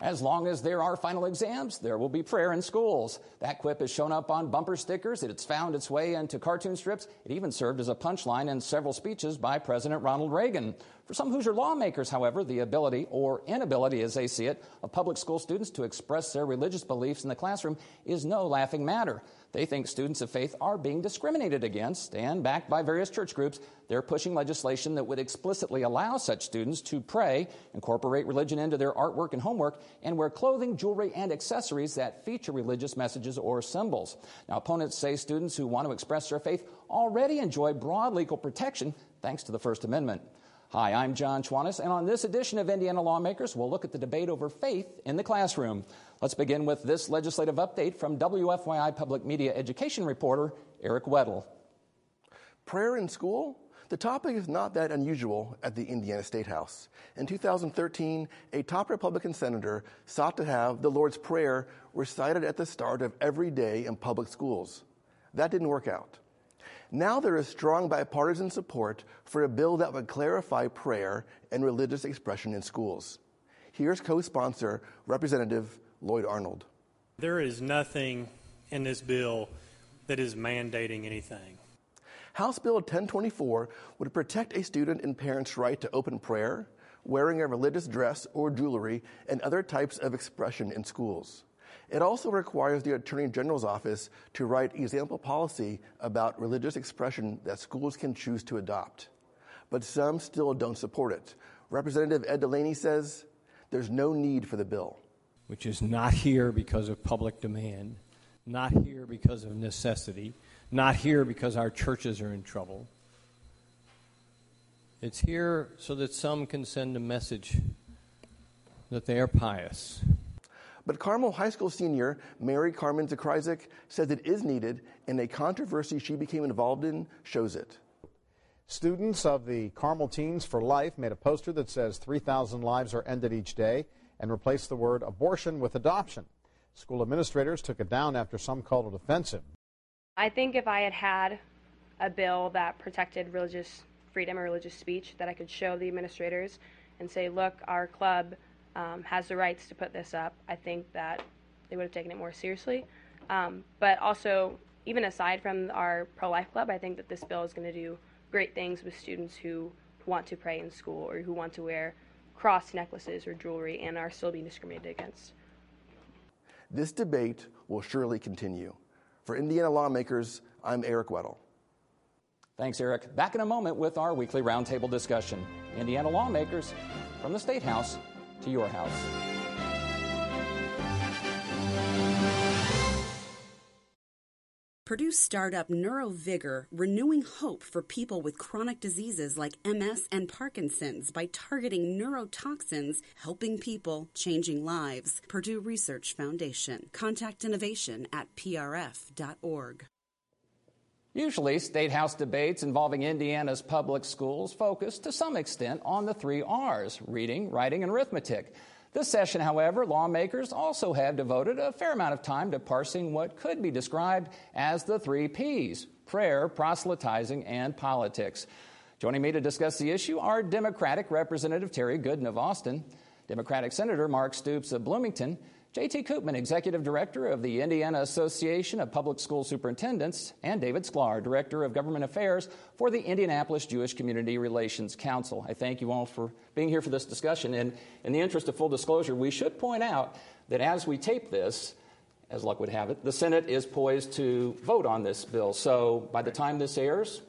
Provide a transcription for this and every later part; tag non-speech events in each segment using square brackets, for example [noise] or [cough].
As long as there are final exams, there will be prayer in schools. That quip has shown up on bumper stickers. It's found its way into cartoon strips. It even served as a punchline in several speeches by President Ronald Reagan. For some Hoosier lawmakers, however, the ability or inability, as they see it, of public school students to express their religious beliefs in the classroom is no laughing matter. They think students of faith are being discriminated against, and backed by various church groups, they're pushing legislation that would explicitly allow such students to pray, incorporate religion into their artwork and homework, and wear clothing, jewelry, and accessories that feature religious messages or symbols. Now, opponents say students who want to express their faith already enjoy broad legal protection thanks to the First Amendment. Hi, I'm John Schwantes, and on this edition of Indiana Lawmakers, we'll look at the debate over faith in the classroom. Let's begin with this legislative update from WFYI Public Media Education reporter Eric Weddle. Prayer in school? The topic is not that unusual at the Indiana State House. In 2013, a top Republican senator sought to have the Lord's Prayer recited at the start of every day in public schools. That didn't work out. Now there is strong bipartisan support for a bill that would clarify prayer and religious expression in schools. Here's co sponsor Representative Lloyd Arnold. There is nothing in this bill that is mandating anything. House Bill 1024 would protect a student and parent's right to open prayer, wearing a religious dress or jewelry, and other types of expression in schools. It also requires the Attorney General's office to write example policy about religious expression that schools can choose to adopt. But some still don't support it. Representative Ed Delaney says there's no need for the bill. Which is not here because of public demand, not here because of necessity, not here because our churches are in trouble. It's here so that some can send a message that they are pious but Carmel High School senior Mary Carmen Zakryzik says it is needed, and a controversy she became involved in shows it. Students of the Carmel Teens for Life made a poster that says 3,000 lives are ended each day and replaced the word abortion with adoption. School administrators took it down after some called it offensive. I think if I had had a bill that protected religious freedom or religious speech, that I could show the administrators and say, look, our club um, has the rights to put this up, I think that they would have taken it more seriously. Um, but also, even aside from our pro life club, I think that this bill is going to do great things with students who want to pray in school or who want to wear cross necklaces or jewelry and are still being discriminated against. This debate will surely continue. For Indiana lawmakers, I'm Eric Weddle. Thanks, Eric. Back in a moment with our weekly roundtable discussion. Indiana lawmakers from the State House to your house. Purdue startup NeuroVigor renewing hope for people with chronic diseases like MS and Parkinson's by targeting neurotoxins, helping people, changing lives. Purdue Research Foundation. Contact innovation at prf.org. Usually, State House debates involving Indiana's public schools focus to some extent on the three R's reading, writing, and arithmetic. This session, however, lawmakers also have devoted a fair amount of time to parsing what could be described as the three P's prayer, proselytizing, and politics. Joining me to discuss the issue are Democratic Representative Terry Goodin of Austin, Democratic Senator Mark Stoops of Bloomington, J.T. Coopman, Executive Director of the Indiana Association of Public School Superintendents, and David Sklar, Director of Government Affairs for the Indianapolis Jewish Community Relations Council. I thank you all for being here for this discussion. And in the interest of full disclosure, we should point out that as we tape this, as luck would have it, the Senate is poised to vote on this bill. So by the time this airs,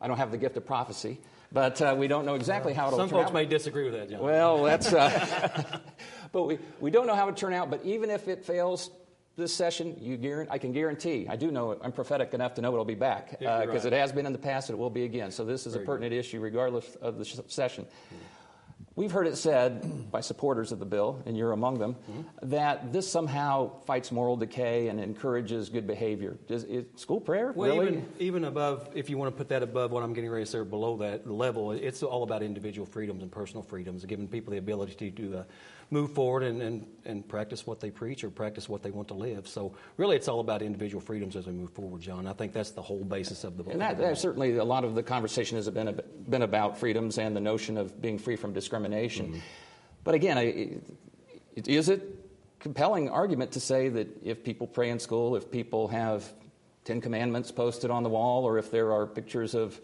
I don't have the gift of prophecy, but uh, we don't know exactly how it'll Some turn folks out. may disagree with that, John. Well, that's. Uh, [laughs] but we, we don't know how it would turn out. But even if it fails this session, you guarantee, I can guarantee, I do know, I'm prophetic enough to know it'll be back because Yeah, uh, right. it has been in the past and it will be again. So this is Very a pertinent issue regardless of the sh- session. We've heard it said by supporters of the bill, and you're among them, mm-hmm. that this somehow fights moral decay and encourages good behavior. Is, is school prayer well, really? Even, even above, if you want to put that above what I'm getting ready to say, below that level, it's all about individual freedoms and personal freedoms, giving people the ability to do uh, move forward and, and, and practice what they preach or practice what they want to live. So really, it's all about individual freedoms as we move forward, John. I think that's the whole basis of the book. And that, that certainly a lot of the conversation has been, been about freedoms and the notion of being free from discrimination. Mm-hmm. But again, I, is it compelling argument to say that if people pray in school, if people have Ten Commandments posted on the wall, or if there are pictures of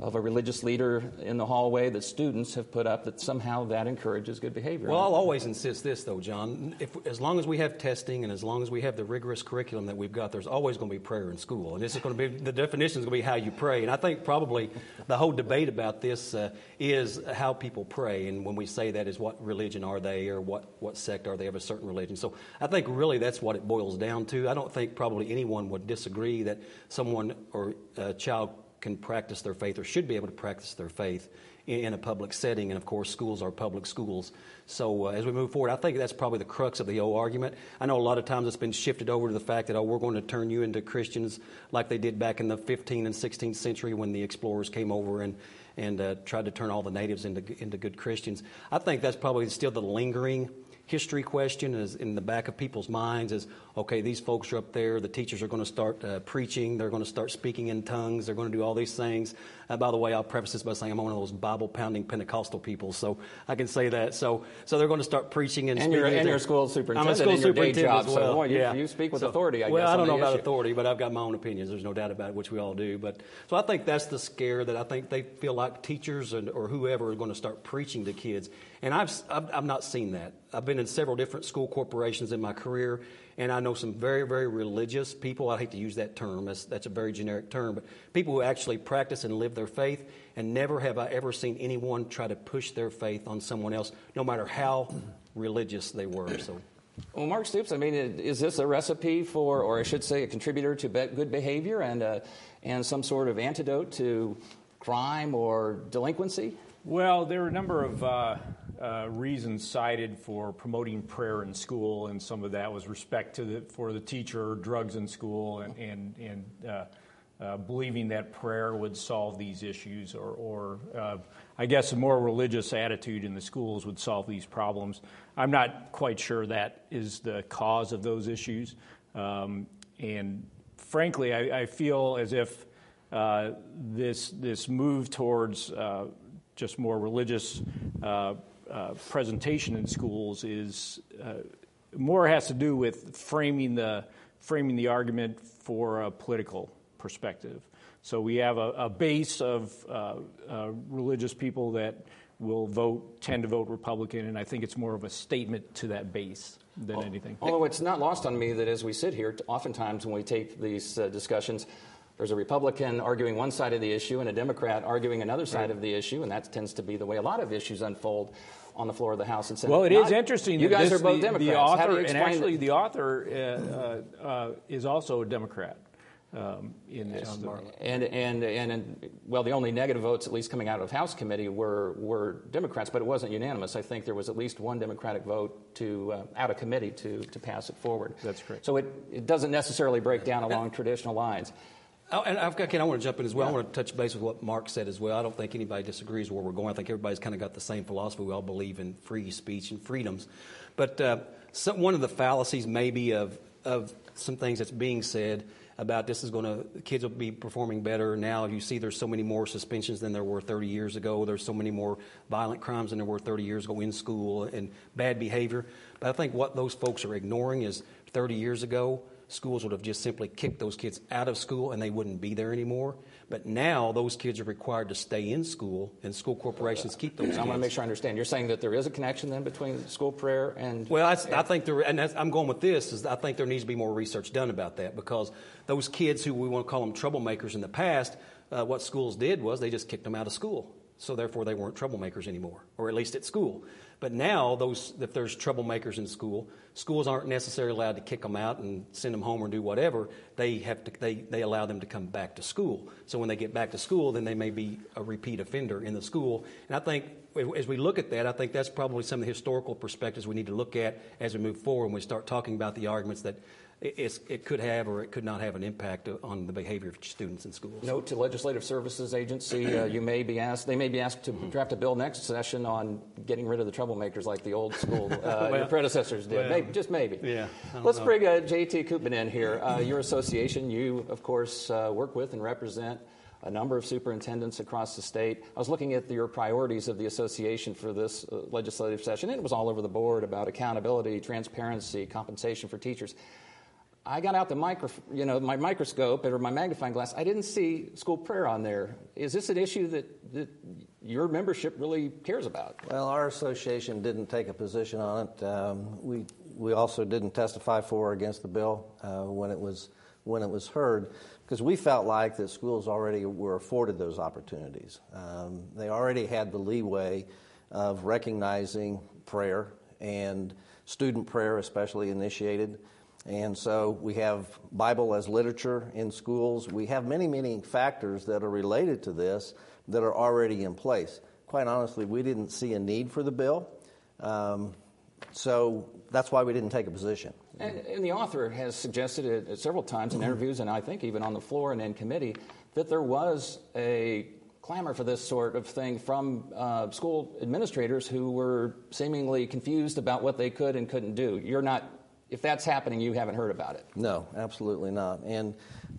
of a religious leader in the hallway that students have put up that somehow that encourages good behavior. Well, I'll always insist this, though, John. If, as long as we have testing and as long as we have the rigorous curriculum that we've got, there's always going to be prayer in school. And this is going to be, the definition is going to be how you pray. And I think probably the whole debate about this uh, is how people pray. And when we say that is what religion are they or what, what sect are they of a certain religion. So I think really that's what it boils down to. I don't think probably anyone would disagree that someone or a child can practice their faith or should be able to practice their faith in, a public setting. And of course, schools are public schools. So uh, as we move forward, I think that's probably the crux of the whole argument. I know a lot of times it's been shifted over to the fact that, oh, we're going to turn you into Christians like they did back in the 15th and 16th century when the explorers came over and, and uh, tried to turn all the natives into, into good Christians. I think that's probably still the lingering history question is in the back of people's minds is okay these folks are up there the teachers are going to start uh, preaching they're going to start speaking in tongues they're going to do all these things uh, by the way i'll preface this by saying i'm one of those bible pounding pentecostal people so i can say that so so they're going to start preaching and, and speaking you're, and you're school superintendent i'm a school superintendent job, as well so, well, you, yeah. you speak with so, authority I well guess, i don't know about issue. authority but i've got my own opinions there's no doubt about it which we all do but so i think that's the scare that i think they feel like teachers and, or whoever are going to start preaching to kids and I've, I've, I've not seen that. I've been in several different school corporations in my career, and I know some very, very religious people. I hate to use that term, that's, that's a very generic term, but people who actually practice and live their faith, and never have I ever seen anyone try to push their faith on someone else, no matter how religious they were. So. Well, Mark Stoops, I mean, is this a recipe for, or I should say, a contributor to good behavior and, uh, and some sort of antidote to crime or delinquency? Well, there are a number of uh, uh, reasons cited for promoting prayer in school, and some of that was respect to the, for the teacher, drugs in school, and, and, and uh, uh, believing that prayer would solve these issues, or, or uh, I guess a more religious attitude in the schools would solve these problems. I'm not quite sure that is the cause of those issues. Um, and frankly, I, I, feel as if uh, this, this move towards just more religious uh, uh, presentation in schools is uh, more has to do with framing the framing the argument for a political perspective. So we have a, a base of uh, uh, religious people that will vote tend to vote Republican, and I think it's more of a statement to that base than anything. Although it's not lost on me that as we sit here, oftentimes when we take these uh, discussions, there's a Republican arguing one side of the issue and a Democrat arguing another side right. of the issue, and that tends to be the way a lot of issues unfold on the floor of the House and Senate. Well, it Not, is interesting. You guys this, are both the, Democrats. The author, and actually, the author uh, uh, is also a Democrat. Um, in this, and, and, and, and, well, the only negative votes, at least coming out of House committee, were, were Democrats, but it wasn't unanimous. I think there was at least one Democratic vote to uh, out of committee to, to pass it forward. That's correct. So it, it doesn't necessarily break down along traditional lines. Oh, and I've got, Ken, I want to jump in as well. I want to touch base with what Mark said as well. I don't think anybody disagrees where we're going. I think everybody's kind of got the same philosophy. We all believe in free speech and freedoms. But uh, some, one of the fallacies, maybe, of, of some things that's being said about this is going to, kids will be performing better now. You see, there's so many more suspensions than there were 30 years ago. There's so many more violent crimes than there were 30 years ago in school and bad behavior. But I think what those folks are ignoring is 30 years ago, schools would have just simply kicked those kids out of school and they wouldn't be there anymore. But now those kids are required to stay in school, and school corporations keep those. I want to make sure I understand. You're saying that there is a connection then between school prayer and. Well, I, I think there, and I'm going with this is I think there needs to be more research done about that because those kids who we want to call them troublemakers in the past, uh, what schools did was they just kicked them out of school. so therefore they weren't troublemakers anymore, or at least at school. But now, those if there's troublemakers in school, schools aren't necessarily allowed to kick them out and send them home or do whatever. They have to they, they allow them to come back to school. So when they get back to school, then they may be a repeat offender in the school. And I think as we look at that, I think that's probably some of the historical perspectives we need to look at as we move forward when we start talking about the arguments that it could have or it could not have an impact on the behavior of students in schools. Note to Legislative Services Agency, uh, [clears throat] you may be asked, they may be asked to draft a bill next session on getting rid of the troublemakers like the old school uh, [laughs] well, your predecessors did. Well, maybe, just maybe. Yeah. Let's know. bring uh, J.T. Coopman in here. Uh, your association, you of course uh, work with and represent a number of superintendents across the state. I was looking at your priorities of the association for this uh, legislative session, and it was all over the board about accountability, transparency, compensation for teachers. I got out the micro, you know, my microscope or my magnifying glass. I didn't see school prayer on there. Is this an issue that, that your membership really cares about? Well, our association didn't take a position on it. Um, we we also didn't testify for or against the bill uh, when it was when it was heard because we felt like that schools already were afforded those opportunities. Um, they already had the leeway of recognizing prayer and student prayer, especially initiated. And so we have Bible as literature in schools. We have many, many factors that are related to this that are already in place. Quite honestly, we didn't see a need for the bill. Um, so that's why we didn't take a position. And, and the author has suggested it several times in interviews, and I think even on the floor and in committee, that there was a clamor for this sort of thing from uh, school administrators who were seemingly confused about what they could and couldn't do. You're not if that's happening, you haven't heard about it. No, absolutely not. And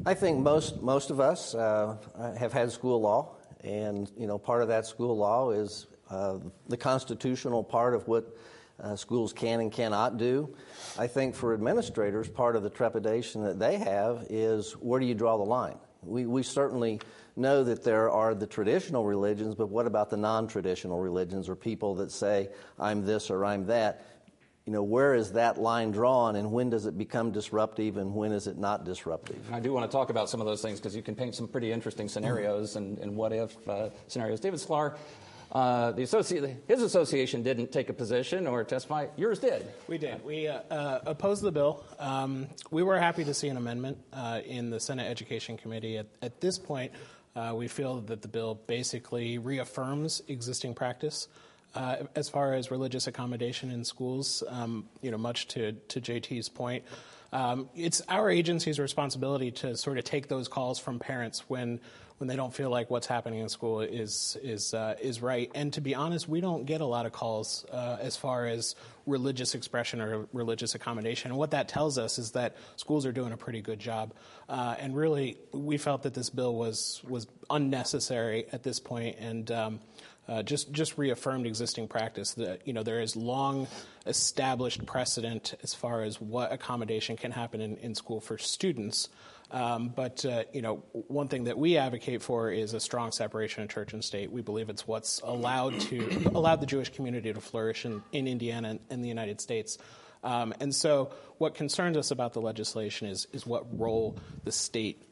I think most most of us uh, have had school law, and you know, part of that school law is uh, the constitutional part of what uh, schools can and cannot do. I think for administrators, part of the trepidation that they have is where do you draw the line? We we certainly know that there are the traditional religions, but what about the non traditional religions or people that say, I'm this or I'm that? You know, where is that line drawn and when does it become disruptive and when is it not disruptive? I do want to talk about some of those things because you can paint some pretty interesting scenarios and, and what if uh, scenarios. David Sklar, uh, the associ- his association didn't take a position or testify. Yours did. We did. We uh, uh opposed the bill. Um, we were happy to see an amendment uh, in the Senate Education Committee. At, at this point, uh, we feel that the bill basically reaffirms existing practice. Uh, as far as religious accommodation in schools, um, you know, much to, to JT's point, um, it's our agency's responsibility to sort of take those calls from parents when when they don't feel like what's happening in school is is uh, is right. And to be honest, we don't get a lot of calls uh, as far as religious expression or religious accommodation. And what that tells us is that schools are doing a pretty good job. Uh, and really, we felt that this bill was was unnecessary at this point, and um, uh, just just reaffirmed existing practice. That you know there is long established precedent as far as what accommodation can happen in, in school for students. Um, but uh, you know, one thing that we advocate for is a strong separation of church and state. We believe it's what's allowed to allowed the Jewish community to flourish in, in Indiana and the United States. Um, and so, what concerns us about the legislation is is what role the state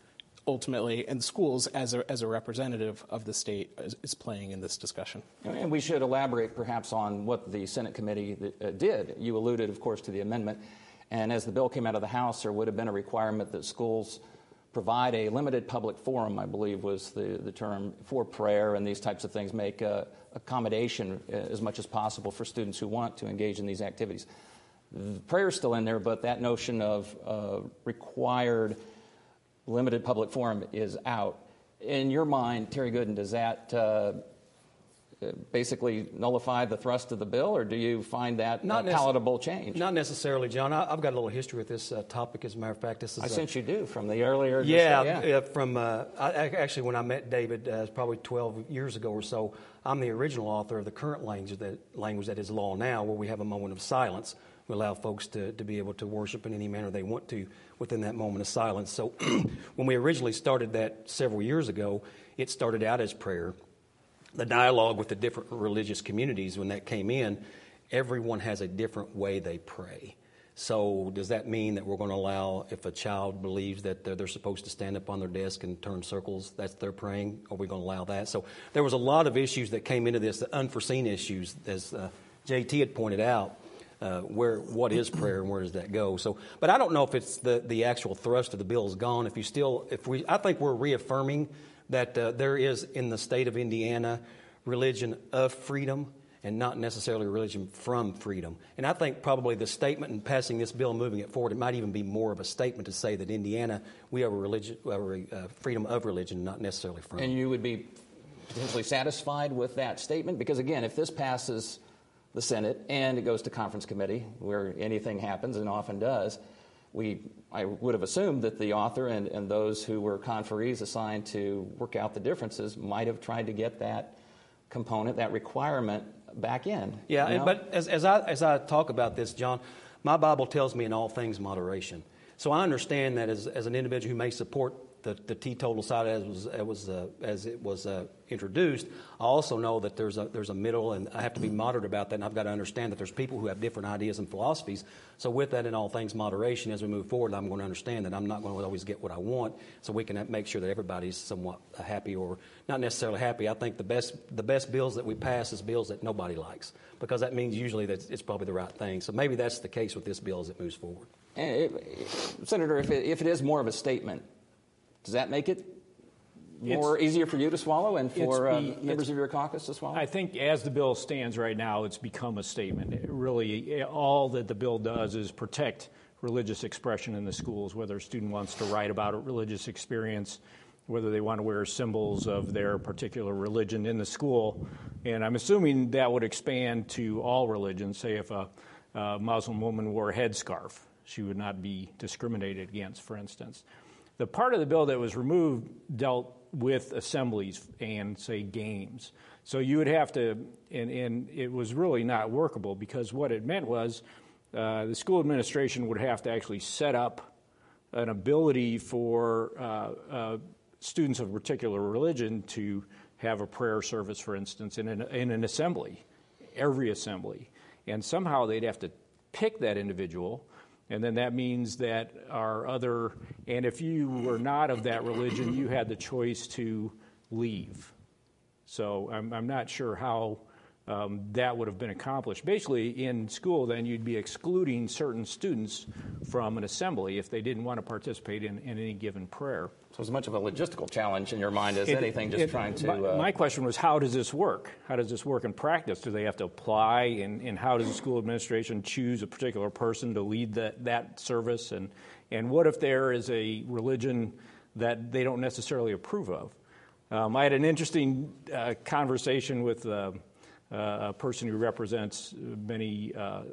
ultimately, and schools as a, as a representative of the state is, is, playing in this discussion. And we should elaborate perhaps on what the Senate committee uh, did. You alluded, of course, to the amendment. And as the bill came out of the House, there would have been a requirement that schools provide a limited public forum, I believe was the, the term, for prayer and these types of things, make uh, accommodation uh, as much as possible for students who want to engage in these activities. The prayer is still in there, but that notion of uh, required limited public forum is out. In your mind, Terry Goodin, does that uh, basically nullify the thrust of the bill, or do you find that not a palatable change? Not necessarily, John. I, have got a little history with this uh, topic. As a matter of fact, this is. I a, sense you do from the earlier. Yeah, yeah. from uh, I, actually when I met David, uh, probably 12 years ago or so. I'm the original author of the current language that language that is law now, where we have a moment of silence. We allow folks to, to be able to worship in any manner they want to within that moment of silence. So [clears throat] when we originally started that several years ago, it started out as prayer. The dialogue with the different religious communities, when that came in, everyone has a different way they pray. So does that mean that we're going to allow, if a child believes that they're, they're, supposed to stand up on their desk and turn circles, that's their praying? Are we going to allow that? So there was a lot of issues that came into this, the unforeseen issues, as uh, JT had pointed out. Uh, where what is prayer and where does that go? So, but I don't know if it's the, the actual thrust of the bill is gone. If you still, if we, I think we're reaffirming that uh, there is in the state of Indiana religion of freedom and not necessarily religion from freedom. And I think probably the statement in passing this bill, moving it forward, it might even be more of a statement to say that Indiana, we have a, religion, a uh, freedom of religion, not necessarily from. And you would be potentially satisfied with that statement? Because again, if this passes the Senate and it goes to conference committee, where anything happens and often does, we, I would have assumed that the author and, and those who were conferees assigned to work out the differences might have tried to get that component, that requirement back in. Yeah, you know? but as, as, I, as I talk about this, John, my Bible tells me in all things moderation. So I understand that as, as an individual who may support the, the teetotal side as, was, as, was, uh, as it was uh, introduced, I also know that there's a, there's a middle, and I have to be moderate about that, and I've got to understand that there's people who have different ideas and philosophies. So, with that, in all things moderation, as we move forward, I'm going to understand that I'm not going to always get what I want, so we can make sure that everybody's somewhat happy or not necessarily happy. I think the best, the best bills that we pass is bills that nobody likes, because that means usually that it's probably the right thing. So, maybe that's the case with this bill as it moves forward. It, Senator, if it, if it is more of a statement, does that make it more it's, easier for you to swallow and for uh, members of your caucus to swallow? I think as the bill stands right now, it's become a statement. It really, all that the bill does is protect religious expression in the schools, whether a student wants to write about a religious experience, whether they want to wear symbols of their particular religion in the school. And I'm assuming that would expand to all religions. Say if a, a Muslim woman wore a headscarf, she would not be discriminated against, for instance. The part of the bill that was removed dealt with assemblies and, say, games. So you would have to, and, and it was really not workable because what it meant was uh, the school administration would have to actually set up an ability for uh, uh, students of a particular religion to have a prayer service, for instance, in an, in an assembly, every assembly. And somehow they'd have to pick that individual and then that means that our other, and if you were not of that religion, you had the choice to leave. So I'm, I'm not sure how um, that would have been accomplished. Basically, in school, then you'd be excluding certain students from an assembly if they didn't want to participate in, in any given prayer. So as much of a logistical challenge in your mind as it, anything, just it, trying to. My, uh, my, question was, how does this work? How does this work in practice? Do they have to apply, and, and how does the school administration choose a particular person to lead that, that service? And, and what if there is a religion that they don't necessarily approve of? Um, I had an interesting uh, conversation with. Uh, uh, a person who represents many, uh, uh,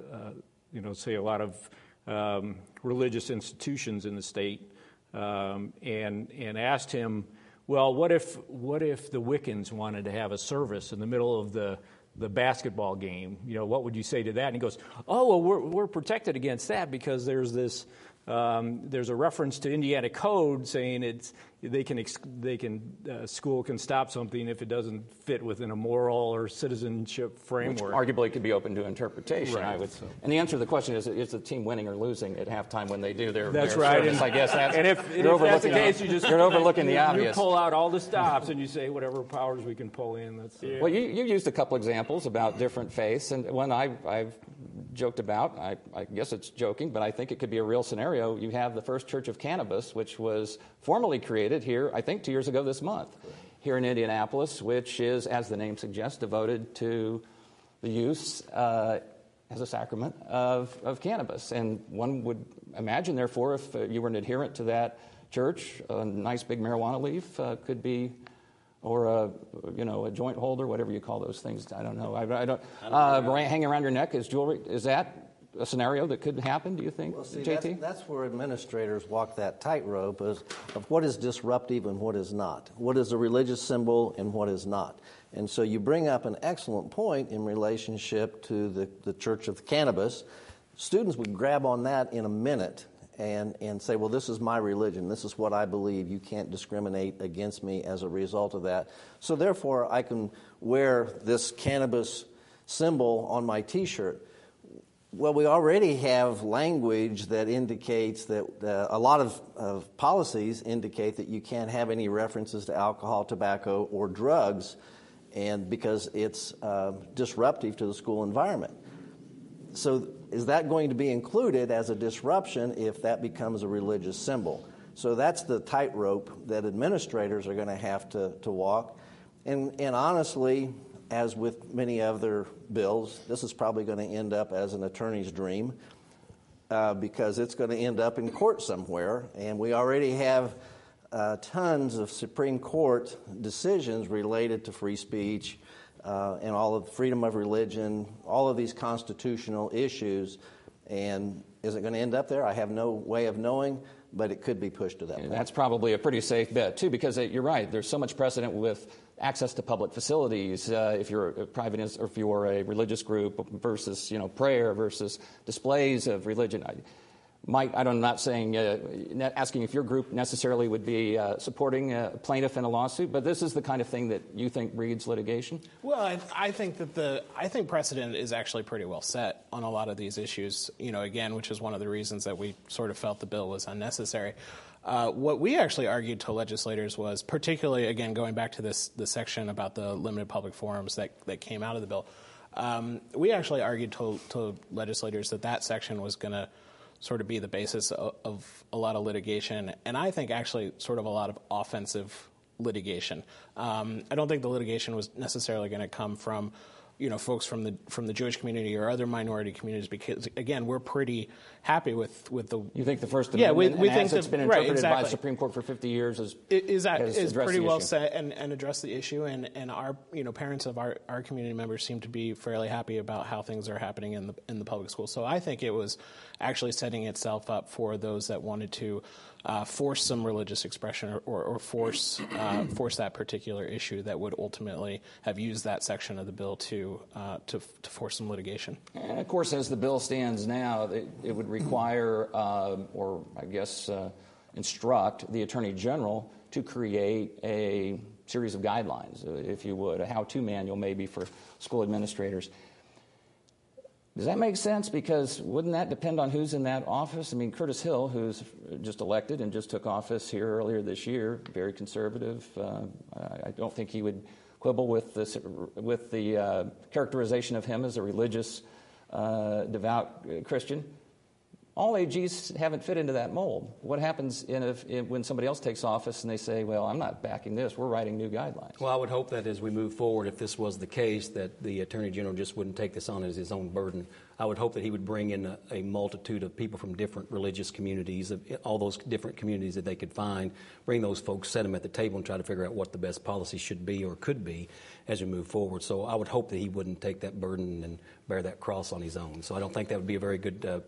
you know, say a lot of um, religious institutions in the state, um, and and asked him, well, what if what if the Wiccans wanted to have a service in the middle of the the basketball game? You know, what would you say to that? And he goes, oh, well, we're we're protected against that because there's this. Um, there's a reference to Indiana code saying it's they can they can uh, school can stop something if it doesn't fit within a moral or citizenship framework. Which arguably could be open to interpretation. Right. I would. So. And the answer to the question is: Is the team winning or losing at halftime when they do their? That's their right. Service? And, I guess that's. And if, and if that's the case, you just you're overlooking the obvious. You pull out all the stops and you say whatever powers we can pull in. That's yeah. well. You, you used a couple examples about different faiths, and one I, I've joked about. I, I guess it's joking, but I think it could be a real scenario. You have the First Church of Cannabis, which was formally created here, I think, two years ago this month, here in Indianapolis, which is, as the name suggests, devoted to the use uh, as a sacrament of, of cannabis. And one would imagine, therefore, if uh, you were an adherent to that church, a nice big marijuana leaf uh, could be or a you know a joint holder, whatever you call those things. I don't know. I, I don't. Uh, hanging around your neck is jewelry. Is that a scenario that could happen, do you think, well, see, JT? That's, that's, where administrators walk that tightrope of, of what is disruptive and what is not. What is a religious symbol and what is not. And so you bring up an excellent point in relationship to the, the Church of Cannabis. Students would grab on that in a minute and, and say, well, this is my religion. This is what I believe. You can't discriminate against me as a result of that. So therefore, I can wear this cannabis symbol on my t shirt Well, we already have language that indicates that uh, a lot of, of, policies indicate that you can't have any references to alcohol, tobacco, or drugs, and because it's uh, disruptive to the school environment. So, is that going to be included as a disruption if that becomes a religious symbol? So, that's the tightrope that administrators are going to have to, to walk. And, and honestly, as with many other bills, this is probably going to end up as an attorney's dream uh, because it's going to end up in court somewhere. And we already have uh, tons of Supreme Court decisions related to free speech uh, and all of freedom of religion, all of these constitutional issues. And is it going to end up there? I have no way of knowing, but it could be pushed to that. And that's probably a pretty safe bet too, because uh, you're right. There's so much precedent with access to public facilities. Uh, if you're a private or if you're a religious group versus you know prayer versus displays of religion. I, Mike, I am not saying, uh, asking if your group necessarily would be uh, supporting a plaintiff in a lawsuit, but this is the kind of thing that you think breeds litigation. Well, I, I, think that the I think precedent is actually pretty well set on a lot of these issues. You know, again, which is one of the reasons that we sort of felt the bill was unnecessary. Uh, what we actually argued to legislators was, particularly again going back to this the section about the limited public forums that that came out of the bill. Um, we actually argued to, to legislators that that section was going to sort of be the basis of, of, a lot of litigation, and I think actually sort of a lot of offensive litigation. Um, I don't think the litigation was necessarily going to come from you know folks from the from the Jewish community or other minority communities because again we're pretty happy with with the you think the First Amendment yeah we, we think it's been interpreted right, exactly. by the Supreme Court for 50 years is is, that, is pretty well set and, and address the issue and, and our you know parents of our, our community members seem to be fairly happy about how things are happening in the in the public schools so I think it was actually setting itself up for those that wanted to uh, force some religious expression or, or, or force uh, force that particular issue that would ultimately have used that section of the bill to uh, to, to, force some litigation. And of course, as the bill stands now, it, it would require, um, or I guess, uh, instruct the attorney general to create a series of guidelines, if you would, a how-to manual maybe for school administrators. Does that make sense? Because wouldn't that depend on who's in that office? I mean, Curtis Hill, who's just elected and just took office here earlier this year, very conservative. Uh, I don't think he would quibble with, this, with the uh, characterization of him as a religious, uh, devout Christian all AGs haven't fit into that mold. What happens when somebody else takes office and they say, well, I'm not backing this, we're writing new guidelines? Well, I would hope that as we move forward, if this was the case, that the Attorney General just wouldn't take this on as his own burden. I would hope that he would bring in a, a multitude of people from different religious communities, all those different communities that they could find, bring those folks, set them at the table, and try to figure out what the best policy should be or could be as we move forward. So I would hope that he wouldn't take that burden and bear that cross on his own. So I don't think that would be a very good uh,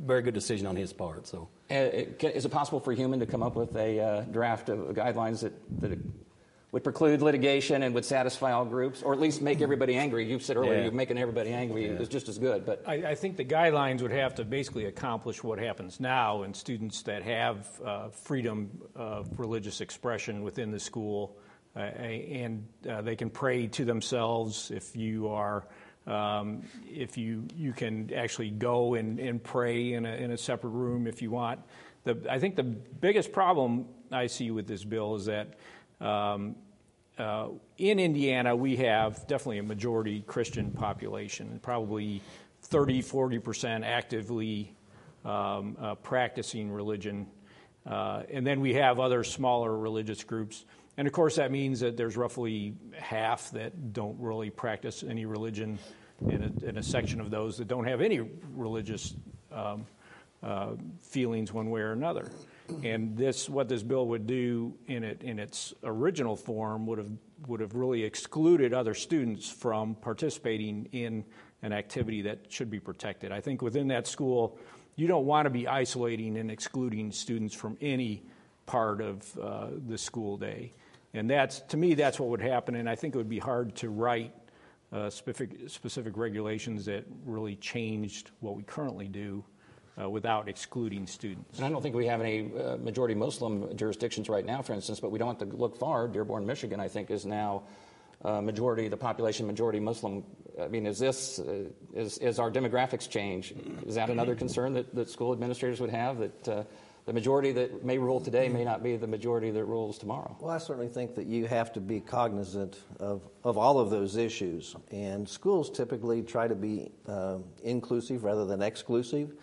very good decision on his part. So, uh, is it possible for Human to come up with a uh, draft of guidelines that, that would preclude litigation and would satisfy all groups, or at least make everybody angry? You said earlier yeah. you're making everybody angry yeah. is just as good. But I, I, think the guidelines would have to basically accomplish what happens now in students that have uh, freedom of religious expression within the school, uh, and uh, they can pray to themselves if you are. Um, if you, you can actually go and, and pray in a, in a separate room if you want. The, I think the biggest problem I see with this bill is that um, uh, in Indiana we have definitely a majority Christian population, probably 30, 40% actively um, uh, practicing religion. Uh, and then we have other smaller religious groups. And of course, that means that there's roughly half that don't really practice any religion, and a, and a section of those that don't have any religious um, uh, feelings one way or another. And this, what this bill would do in it in its original form, would have would have really excluded other students from participating in an activity that should be protected. I think within that school, you don't want to be isolating and excluding students from any part of uh, the school day. And that's, to me, that's what would happen. And I think it would be hard to write specific, specific regulations that really changed what we currently do uh, without excluding students. And I don't think we have any uh, majority Muslim jurisdictions right now, for instance, but we don't have to look far. Dearborn, Michigan, I think, is now uh, majority, the population majority Muslim. I mean, is this, uh, is, is our demographics change? Is that another concern that, that school administrators would have, that uh, the majority that may rule today may not be the majority that rules tomorrow? Well, I certainly think that you have to be cognizant of, of all of those issues. And schools typically try to be uh, inclusive rather than exclusive.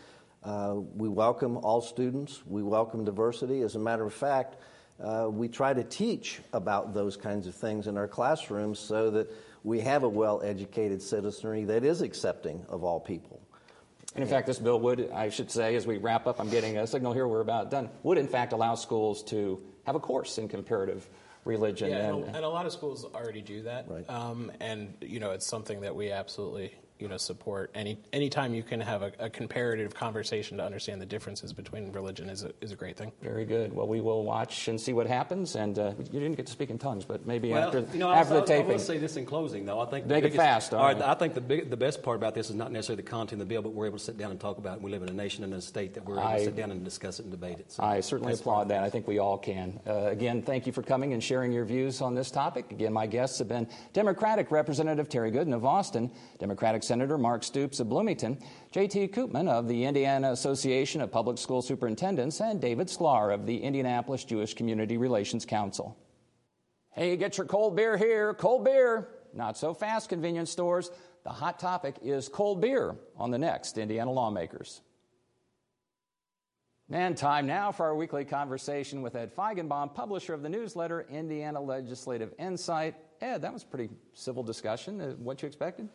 Uh, we welcome all students, we welcome diversity. As a matter of fact, uh, we try to teach about those kinds of things in our classrooms so that we have a well educated citizenry that is accepting of all people. And in fact, this bill would, I should say, as we wrap up, I'm getting a signal here, we're about done, would in fact allow schools to have a course in comparative religion. Yeah, and, and, and a lot of schools already do that. Right. Um, and, you know, it's something that we absolutely you know support any anytime you can have a, a, comparative conversation to understand the differences between religion is a, is a great thing. Very good. Well, we will watch and see what happens. And uh, you didn't get to speak in tongues, but maybe well, after you know, after I, the taping. I will say this in closing, though. I think make biggest, it fast. All right. I think the big, the best part about this is not necessarily the content of the bill, but we're able to sit down and talk about it. We live in a nation and a state that we're able I, to sit down and discuss it and debate it. So I certainly applaud that. I think we all can. Uh, again, thank you for coming and sharing your views on this topic. Again, my guests have been Democratic Representative Terry Goodin of Austin, Democratic Senator Mark Stoops of Bloomington, J.T. Coopman of the Indiana Association of Public School Superintendents, and David Sklar of the Indianapolis Jewish Community Relations Council. Hey, get your cold beer here. Cold beer. Not so fast, convenience stores. The hot topic is cold beer on the next Indiana Lawmakers. And time now for our weekly conversation with Ed Feigenbaum, publisher of the newsletter Indiana Legislative Insight. Ed, that was pretty civil discussion. Uh, what you expected?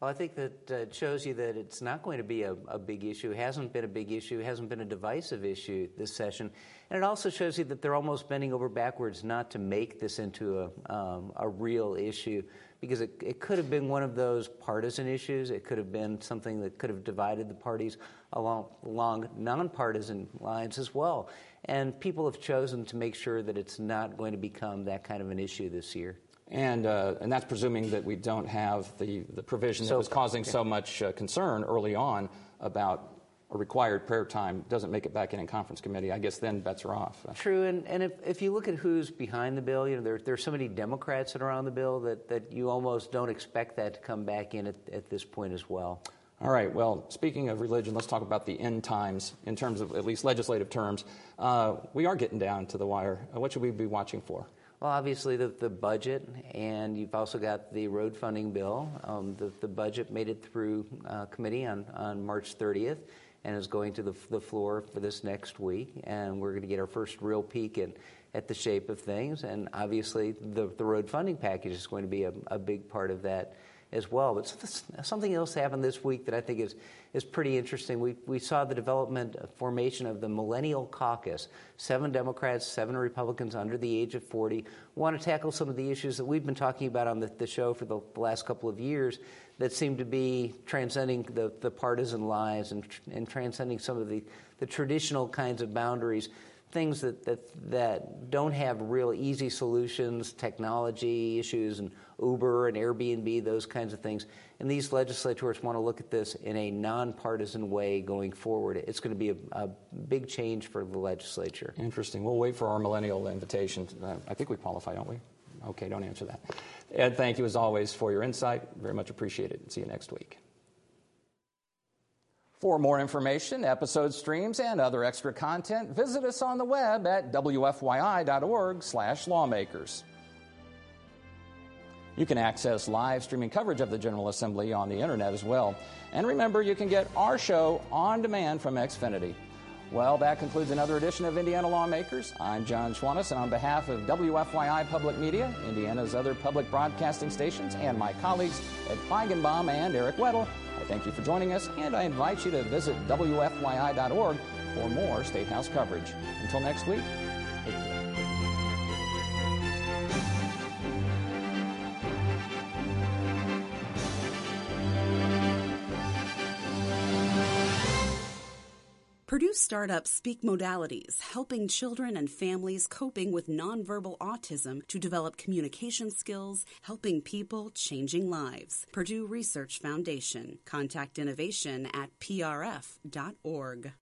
Well, I think that uh, shows you that it's not going to be a, a, big issue. It hasn't been a big issue. It hasn't been a divisive issue this session. And it also shows you that they're almost bending over backwards not to make this into a, um, a real issue because it, it, could have been one of those partisan issues. It could have been something that could have divided the parties along, along nonpartisan lines as well. And people have chosen to make sure that it's not going to become that kind of an issue this year. And, uh, and that's presuming that we don't have the, the provision that was causing so much uh, concern early on about a required prayer time doesn't make it back in in conference committee. I guess then bets are off. True, and, and if, if you look at who's behind the bill, you know, there, there are so many Democrats that are on the bill that, that you almost don't expect that to come back in at, at this point as well. All right. Well, speaking of religion, let's talk about the end times in terms of at least legislative terms. Uh, we are getting down to the wire. Uh, what should we be watching for? Well, obviously, the, the budget, and you've also got the road funding bill. Um, the, the budget made it through uh, committee on, on March 30th and is going to the, the floor for this next week. And we're going to get our first real peek at, at the shape of things. And obviously, the, the road funding package is going to be a, a big part of that as well. But something else happened this week that I think is, is pretty interesting. We, we saw the development, uh, formation of the Millennial Caucus. Seven Democrats, seven Republicans under the age of 40 want to tackle some of the issues that we've been talking about on the, the show for the, the last couple of years that seem to be transcending the, the partisan lines and, and transcending some of the, the traditional kinds of boundaries things that, that, that don't have real easy solutions, technology issues, and Uber and Airbnb, those kinds of things. And these legislators want to look at this in a nonpartisan way going forward. It's going to be a, a big change for the legislature. Interesting. We'll wait for our millennial invitation. Uh, I think we qualify, don't we? Okay, don't answer that. Ed, thank you as always for your insight. Very much appreciated. See you next week. For more information, episode streams, and other extra content, visit us on the web at wfyi.org/lawmakers. You can access live streaming coverage of the General Assembly on the internet as well. And remember, you can get our show on demand from Xfinity. Well, that concludes another edition of Indiana Lawmakers. I'm John Schwantes, and on behalf of WFYI Public Media, Indiana's other public broadcasting stations, and my colleagues Ed Feigenbaum and Eric Weddle, I thank you for joining us, and I invite you to visit WFYI.org for more State House coverage. Until next week, Purdue startups speak modalities, helping children and families coping with nonverbal autism to develop communication skills, helping people, changing lives. Purdue Research Foundation. Contact innovation at prf.org.